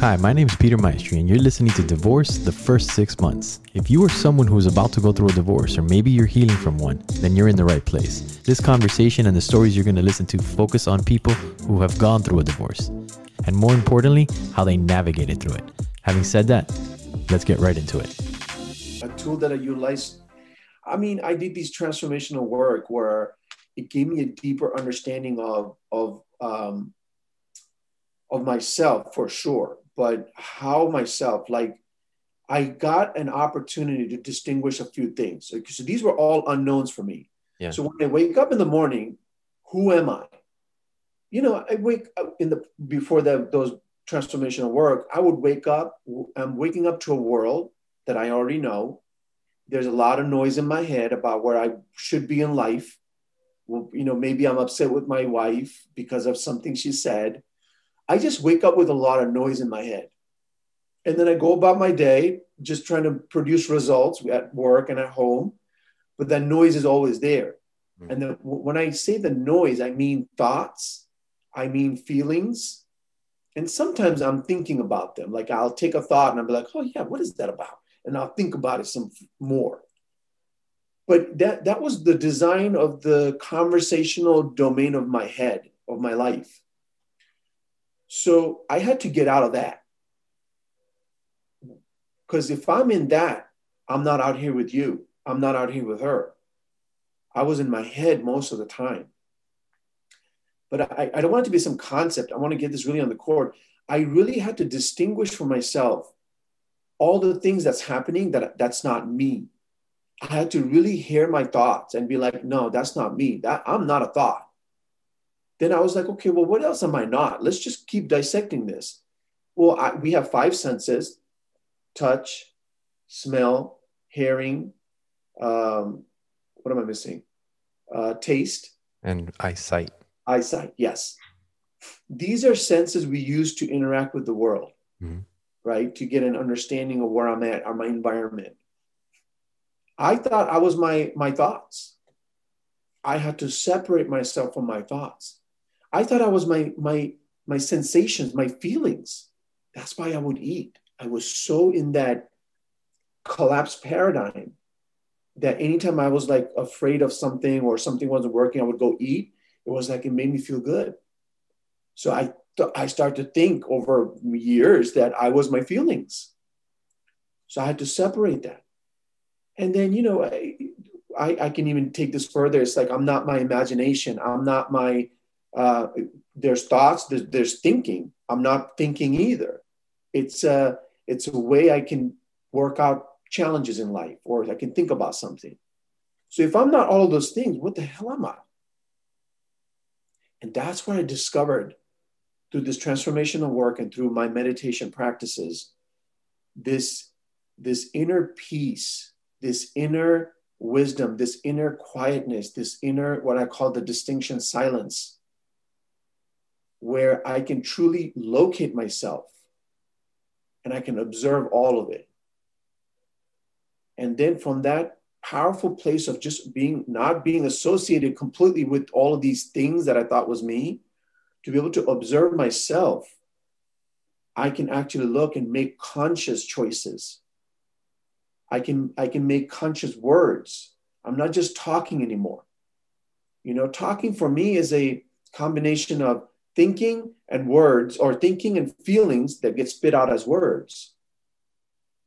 Hi, my name is Peter Maestri, and you're listening to Divorce the First Six Months. If you are someone who is about to go through a divorce, or maybe you're healing from one, then you're in the right place. This conversation and the stories you're going to listen to focus on people who have gone through a divorce, and more importantly, how they navigated through it. Having said that, let's get right into it. A tool that I utilize, I mean, I did these transformational work where it gave me a deeper understanding of, of, um, of myself for sure but how myself, like I got an opportunity to distinguish a few things. So, so these were all unknowns for me. Yeah. So when I wake up in the morning, who am I? You know, I wake up in the before that those transformational work, I would wake up. I'm waking up to a world that I already know. There's a lot of noise in my head about where I should be in life. Well, you know, maybe I'm upset with my wife because of something she said. I just wake up with a lot of noise in my head. And then I go about my day just trying to produce results at work and at home. But that noise is always there. Mm-hmm. And then when I say the noise, I mean thoughts, I mean feelings. And sometimes I'm thinking about them. Like I'll take a thought and I'll be like, oh, yeah, what is that about? And I'll think about it some more. But that, that was the design of the conversational domain of my head, of my life. So I had to get out of that. Because if I'm in that, I'm not out here with you. I'm not out here with her. I was in my head most of the time. But I, I don't want it to be some concept. I want to get this really on the court. I really had to distinguish for myself all the things that's happening that that's not me. I had to really hear my thoughts and be like, no, that's not me. That I'm not a thought then I was like, okay, well, what else am I not? Let's just keep dissecting this. Well, I, we have five senses touch, smell, hearing. Um, what am I missing? Uh, taste. And eyesight. Eyesight, yes. These are senses we use to interact with the world, mm-hmm. right? To get an understanding of where I'm at, or my environment. I thought I was my my thoughts. I had to separate myself from my thoughts. I thought I was my my my sensations, my feelings. That's why I would eat. I was so in that collapse paradigm that anytime I was like afraid of something or something wasn't working, I would go eat. It was like it made me feel good. So I th- I started to think over years that I was my feelings. So I had to separate that. And then, you know, I, I, I can even take this further. It's like I'm not my imagination. I'm not my uh, there's thoughts, there's, there's, thinking. I'm not thinking either. It's a, it's a way I can work out challenges in life or I can think about something. So if I'm not all those things, what the hell am I? And that's what I discovered through this transformational work and through my meditation practices this, this inner peace, this inner wisdom, this inner quietness, this inner, what I call the distinction silence where I can truly locate myself and I can observe all of it. And then from that powerful place of just being not being associated completely with all of these things that I thought was me, to be able to observe myself, I can actually look and make conscious choices. I can I can make conscious words. I'm not just talking anymore. You know, talking for me is a combination of thinking and words or thinking and feelings that get spit out as words.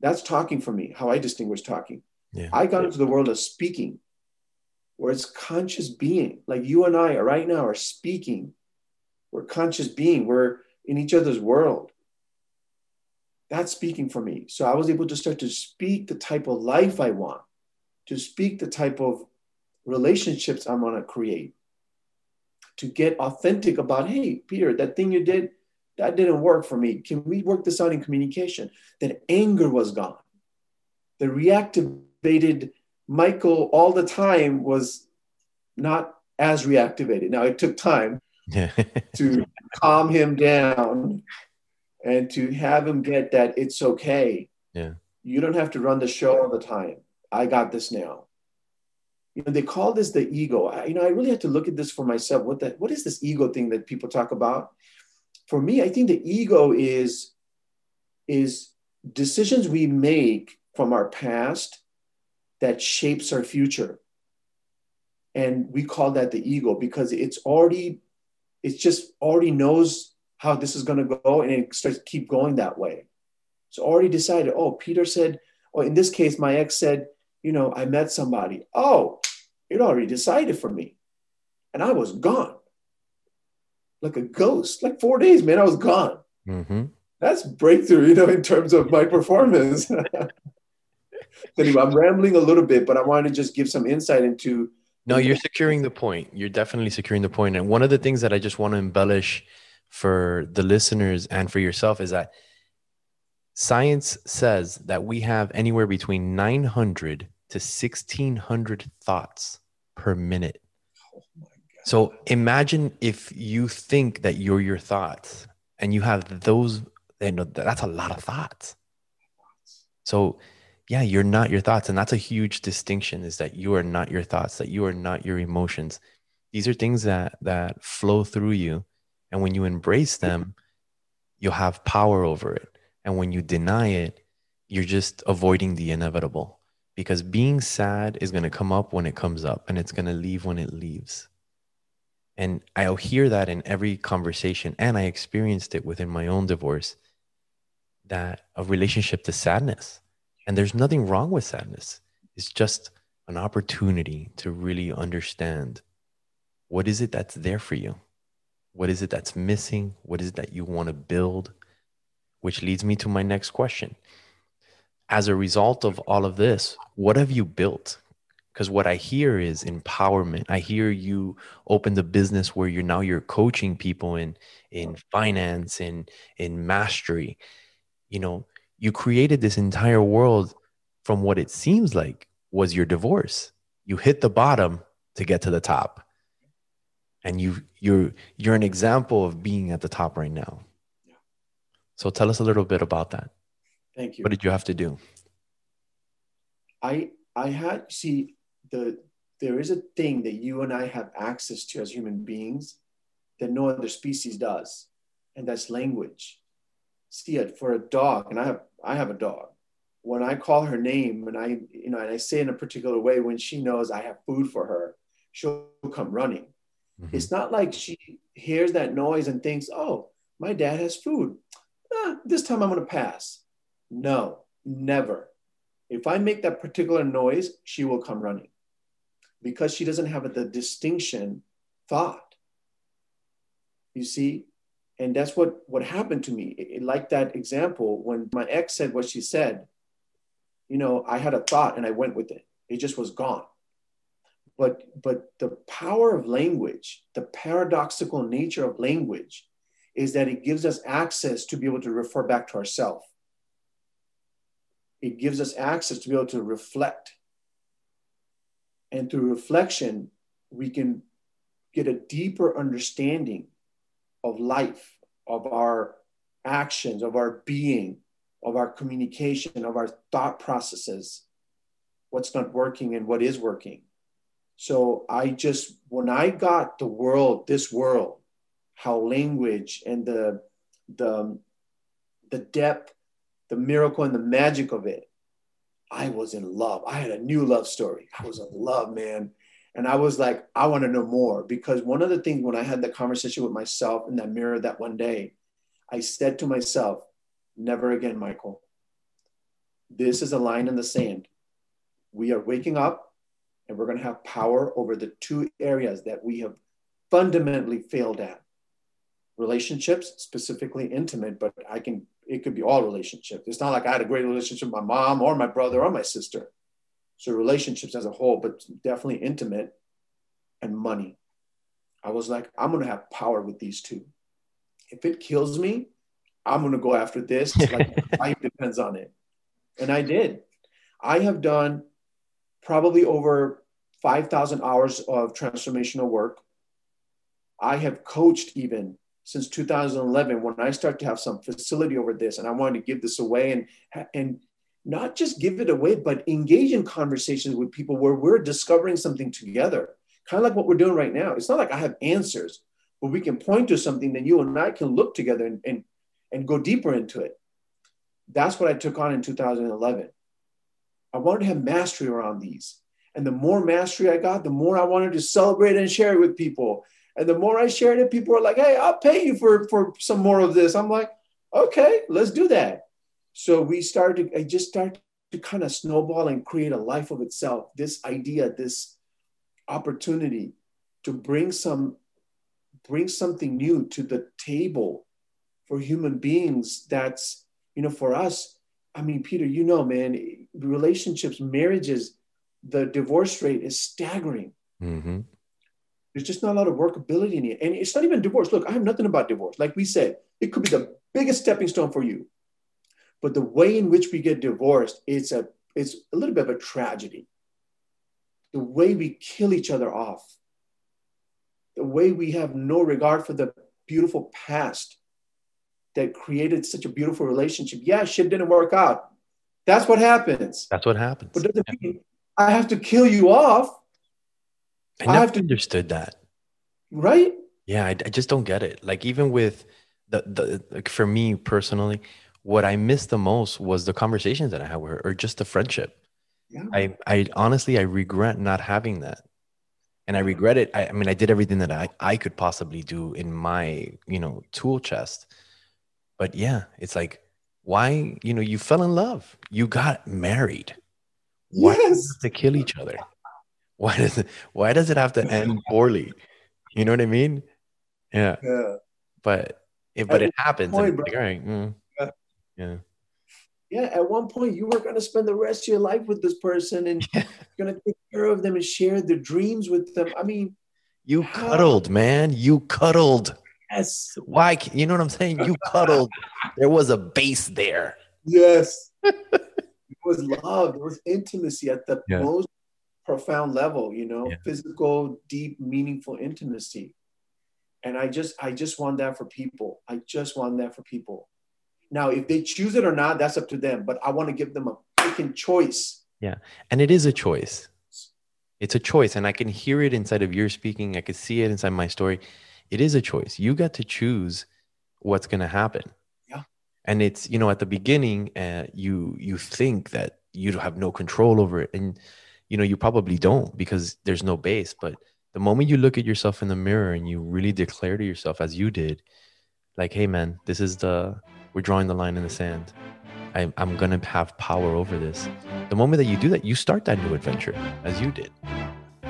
That's talking for me, how I distinguish talking. Yeah. I got into the world of speaking, where it's conscious being. Like you and I are right now are speaking. We're conscious being. We're in each other's world. That's speaking for me. So I was able to start to speak the type of life I want, to speak the type of relationships I want to create to get authentic about, hey, Peter, that thing you did, that didn't work for me. Can we work this out in communication? That anger was gone. The reactivated Michael all the time was not as reactivated. Now it took time to calm him down and to have him get that it's okay. Yeah. You don't have to run the show all the time. I got this now you know, they call this the ego. I, you know, I really had to look at this for myself. What the, what is this ego thing that people talk about? For me, I think the ego is is decisions we make from our past that shapes our future. And we call that the ego because it's already, it just already knows how this is going to go and it starts to keep going that way. It's already decided, oh, Peter said, or in this case, my ex said, you know, I met somebody. Oh, it already decided for me. And I was gone. Like a ghost. Like four days, man, I was gone. Mm-hmm. That's breakthrough, you know, in terms of my performance. anyway, I'm rambling a little bit, but I wanted to just give some insight into. No, you're securing the point. You're definitely securing the point. And one of the things that I just want to embellish for the listeners and for yourself is that science says that we have anywhere between 900 to 1600 thoughts per minute. Oh so imagine if you think that you're your thoughts and you have those, you know, that's a lot of thoughts. So yeah, you're not your thoughts. And that's a huge distinction is that you are not your thoughts, that you are not your emotions. These are things that that flow through you. And when you embrace them, you'll have power over it. And when you deny it, you're just avoiding the inevitable. Because being sad is going to come up when it comes up and it's going to leave when it leaves. And I'll hear that in every conversation. And I experienced it within my own divorce that a relationship to sadness and there's nothing wrong with sadness. It's just an opportunity to really understand what is it that's there for you? What is it that's missing? What is it that you want to build? Which leads me to my next question. As a result of all of this, what have you built? Because what I hear is empowerment. I hear you open the business where you're now you're coaching people in in finance and in mastery. You know, you created this entire world from what it seems like was your divorce. You hit the bottom to get to the top. And you you're you're an example of being at the top right now. So tell us a little bit about that. Thank you. What did you have to do? I I had see the there is a thing that you and I have access to as human beings that no other species does, and that's language. See it for a dog, and I have I have a dog. When I call her name and I, you know, and I say in a particular way, when she knows I have food for her, she'll come running. Mm-hmm. It's not like she hears that noise and thinks, oh, my dad has food. This time I'm going to pass. No, never. If I make that particular noise, she will come running because she doesn't have the distinction thought. You see, and that's what what happened to me it, like that example when my ex said what she said you know i had a thought and i went with it it just was gone but but the power of language the paradoxical nature of language is that it gives us access to be able to refer back to ourselves it gives us access to be able to reflect and through reflection we can get a deeper understanding of life, of our actions, of our being, of our communication, of our thought processes, what's not working and what is working. So I just, when I got the world, this world, how language and the, the, the depth, the miracle and the magic of it, I was in love. I had a new love story. I was in love, man. And I was like, I want to know more because one of the things when I had that conversation with myself in that mirror that one day, I said to myself, never again, Michael. This is a line in the sand. We are waking up and we're going to have power over the two areas that we have fundamentally failed at relationships, specifically intimate, but I can, it could be all relationships. It's not like I had a great relationship with my mom or my brother or my sister. So relationships as a whole, but definitely intimate and money. I was like, I'm gonna have power with these two. If it kills me, I'm gonna go after this. Like life depends on it. And I did. I have done probably over 5,000 hours of transformational work. I have coached even since 2011 when I started to have some facility over this and I wanted to give this away and, and not just give it away, but engage in conversations with people where we're discovering something together, kind of like what we're doing right now. It's not like I have answers, but we can point to something that you and I can look together and, and, and go deeper into it. that's what I took on in 2011. I wanted to have mastery around these. And the more mastery I got, the more I wanted to celebrate and share it with people. And the more I shared it, people were like, hey, I'll pay you for, for some more of this. I'm like, okay, let's do that. So we started, I just started to kind of snowball and create a life of itself. This idea, this opportunity to bring some, bring something new to the table for human beings that's, you know, for us, I mean, Peter, you know, man, relationships, marriages, the divorce rate is staggering. Mm-hmm. There's just not a lot of workability in it. And it's not even divorce. Look, I have nothing about divorce. Like we said, it could be the biggest stepping stone for you. But the way in which we get divorced, it's a it's a little bit of a tragedy. The way we kill each other off, the way we have no regard for the beautiful past that created such a beautiful relationship. Yeah, shit didn't work out. That's what happens. That's what happens. But doesn't mean I have to kill you off. I never I have to, understood that. Right? Yeah, I, I just don't get it. Like even with the the like for me personally, what I missed the most was the conversations that I had with her, or just the friendship. Yeah. I I honestly I regret not having that. And I regret it. I, I mean, I did everything that I, I could possibly do in my, you know, tool chest. But yeah, it's like, why, you know, you fell in love, you got married why yes. does it have to kill each other? Why does it why does it have to end poorly? You know what I mean? Yeah. Yeah. But it, but at it happens. Point, like, right. Mm, yeah. yeah. Yeah. At one point, you were going to spend the rest of your life with this person and yeah. going to take care of them and share the dreams with them. I mean, you cuddled, man. You cuddled. Yes. Why? You know what I'm saying? You cuddled. there was a base there. Yes. It was love, it was intimacy at the yeah. most profound level, you know, yeah. physical, deep, meaningful intimacy. And I just, I just want that for people. I just want that for people. Now, if they choose it or not, that's up to them. But I want to give them a freaking choice. Yeah. And it is a choice. It's a choice. And I can hear it inside of your speaking. I can see it inside my story. It is a choice. You got to choose what's going to happen Yeah. and it's you know at the beginning uh, you you think that you have no control over it and you know you probably don't because there's no base but the moment you look at yourself in the mirror and you really declare to yourself as you did like hey man this is the we're drawing the line in the sand I, i'm gonna have power over this the moment that you do that you start that new adventure as you did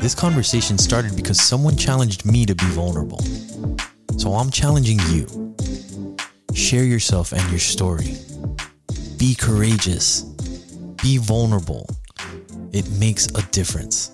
this conversation started because someone challenged me to be vulnerable so i'm challenging you Share yourself and your story. Be courageous. Be vulnerable. It makes a difference.